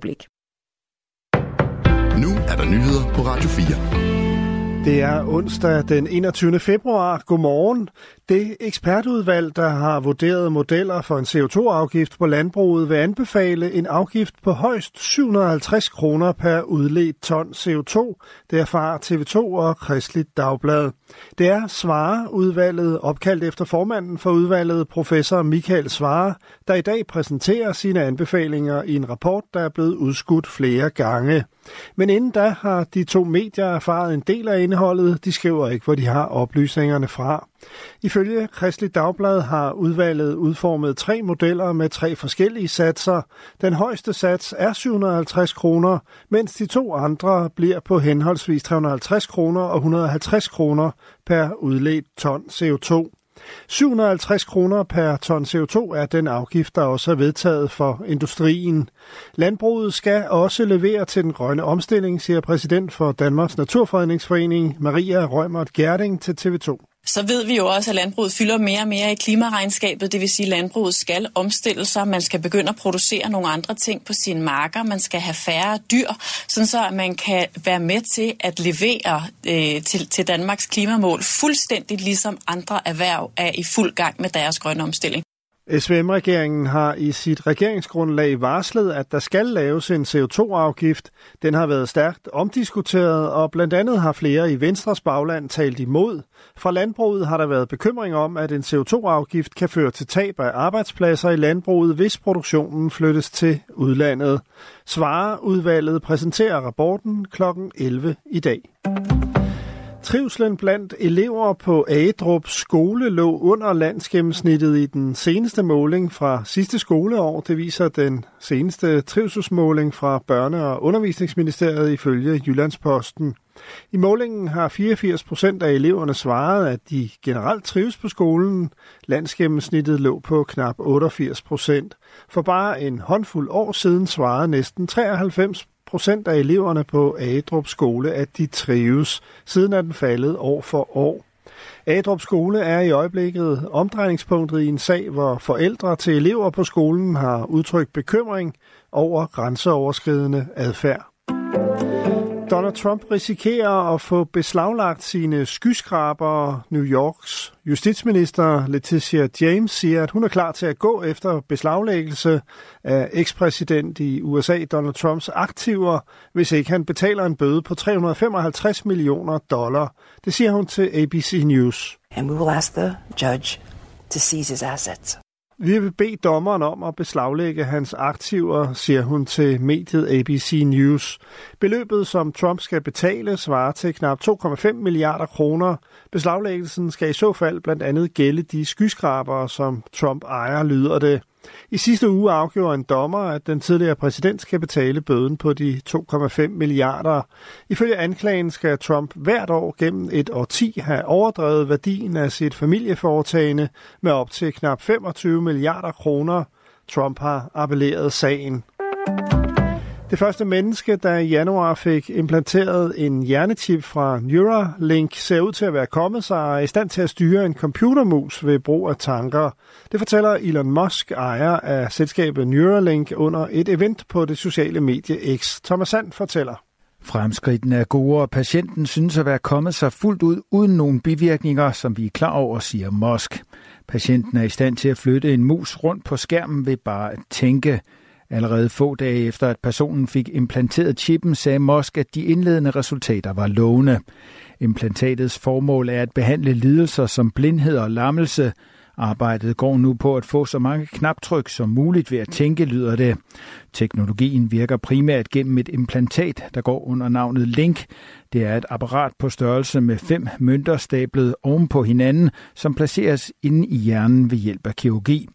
blik. Nu er der nyheder på Radio 4. Det er onsdag den 21. februar. Godmorgen. Det ekspertudvalg, der har vurderet modeller for en CO2-afgift på landbruget, vil anbefale en afgift på højst 750 kroner per udledt ton CO2. Det erfarer TV2 og Kristligt Dagblad. Det er Svare-udvalget, opkaldt efter formanden for udvalget, professor Michael Svare, der i dag præsenterer sine anbefalinger i en rapport, der er blevet udskudt flere gange. Men inden da har de to medier erfaret en del af indholdet. De skriver ikke, hvor de har oplysningerne fra. Ifølge Kristelig Dagblad har udvalget udformet tre modeller med tre forskellige satser. Den højeste sats er 750 kroner, mens de to andre bliver på henholdsvis 350 kroner og 150 kroner per udledt ton CO2. 750 kroner per ton CO2 er den afgift, der også er vedtaget for industrien. Landbruget skal også levere til den grønne omstilling, siger præsident for Danmarks Naturfredningsforening Maria Rømert Gerding til TV2 så ved vi jo også, at landbruget fylder mere og mere i klimaregnskabet. Det vil sige, at landbruget skal omstille sig. Man skal begynde at producere nogle andre ting på sine marker. Man skal have færre dyr, sådan så man kan være med til at levere øh, til, til Danmarks klimamål, fuldstændig ligesom andre erhverv er i fuld gang med deres grønne omstilling. SVM-regeringen har i sit regeringsgrundlag varslet, at der skal laves en CO2-afgift. Den har været stærkt omdiskuteret, og blandt andet har flere i Venstres bagland talt imod. Fra landbruget har der været bekymring om, at en CO2-afgift kan føre til tab af arbejdspladser i landbruget, hvis produktionen flyttes til udlandet. Svareudvalget præsenterer rapporten kl. 11 i dag. Trivslen blandt elever på Adrup skole lå under landsgennemsnittet i den seneste måling fra sidste skoleår. Det viser den seneste trivselsmåling fra Børne- og Undervisningsministeriet ifølge Jyllandsposten. I målingen har 84 procent af eleverne svaret, at de generelt trives på skolen. Landsgennemsnittet lå på knap 88 procent. For bare en håndfuld år siden svarede næsten 93 procent af eleverne på Adrup skole, at de trives. Siden er den faldet år for år. Adrup skole er i øjeblikket omdrejningspunktet i en sag, hvor forældre til elever på skolen har udtrykt bekymring over grænseoverskridende adfærd. Donald Trump risikerer at få beslaglagt sine skyskraber. New Yorks justitsminister Letitia James siger, at hun er klar til at gå efter beslaglæggelse af ekspræsident i USA Donald Trumps aktiver, hvis ikke han betaler en bøde på 355 millioner dollar. Det siger hun til ABC News. And we will ask the judge to seize his assets. Vi vil bede dommeren om at beslaglægge hans aktiver, siger hun til mediet ABC News. Beløbet, som Trump skal betale, svarer til knap 2,5 milliarder kroner. Beslaglæggelsen skal i så fald blandt andet gælde de skyskrabere, som Trump ejer, lyder det. I sidste uge afgjorde en dommer, at den tidligere præsident skal betale bøden på de 2,5 milliarder. Ifølge anklagen skal Trump hvert år gennem et årti have overdrevet værdien af sit familieforetagende med op til knap 25 milliarder kroner. Trump har appelleret sagen. Det første menneske, der i januar fik implanteret en hjernechip fra Neuralink, ser ud til at være kommet sig og er i stand til at styre en computermus ved brug af tanker. Det fortæller Elon Musk, ejer af selskabet Neuralink, under et event på det sociale medie X. Thomas Sand fortæller. Fremskridten er gode, og patienten synes at være kommet sig fuldt ud uden nogen bivirkninger, som vi er klar over, siger Musk. Patienten er i stand til at flytte en mus rundt på skærmen ved bare at tænke. Allerede få dage efter, at personen fik implanteret chippen, sagde Musk, at de indledende resultater var lovende. Implantatets formål er at behandle lidelser som blindhed og lammelse. Arbejdet går nu på at få så mange knaptryk som muligt ved at tænke, lyder det. Teknologien virker primært gennem et implantat, der går under navnet Link. Det er et apparat på størrelse med fem mønter stablet oven på hinanden, som placeres inde i hjernen ved hjælp af kirurgi.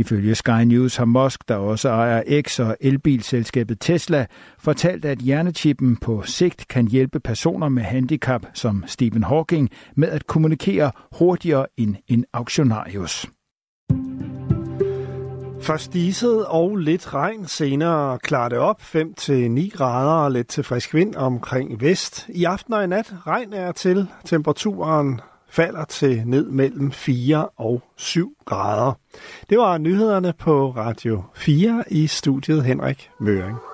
Ifølge Sky News har Musk, der også ejer X og elbilselskabet Tesla, fortalt, at hjernechippen på sigt kan hjælpe personer med handicap som Stephen Hawking med at kommunikere hurtigere end en auktionarius. Først diset og lidt regn, senere klarer det op 5-9 grader og lidt til frisk vind omkring vest. I aften og i nat regn er til. Temperaturen falder til ned mellem 4 og 7 grader. Det var nyhederne på Radio 4 i studiet Henrik Møring.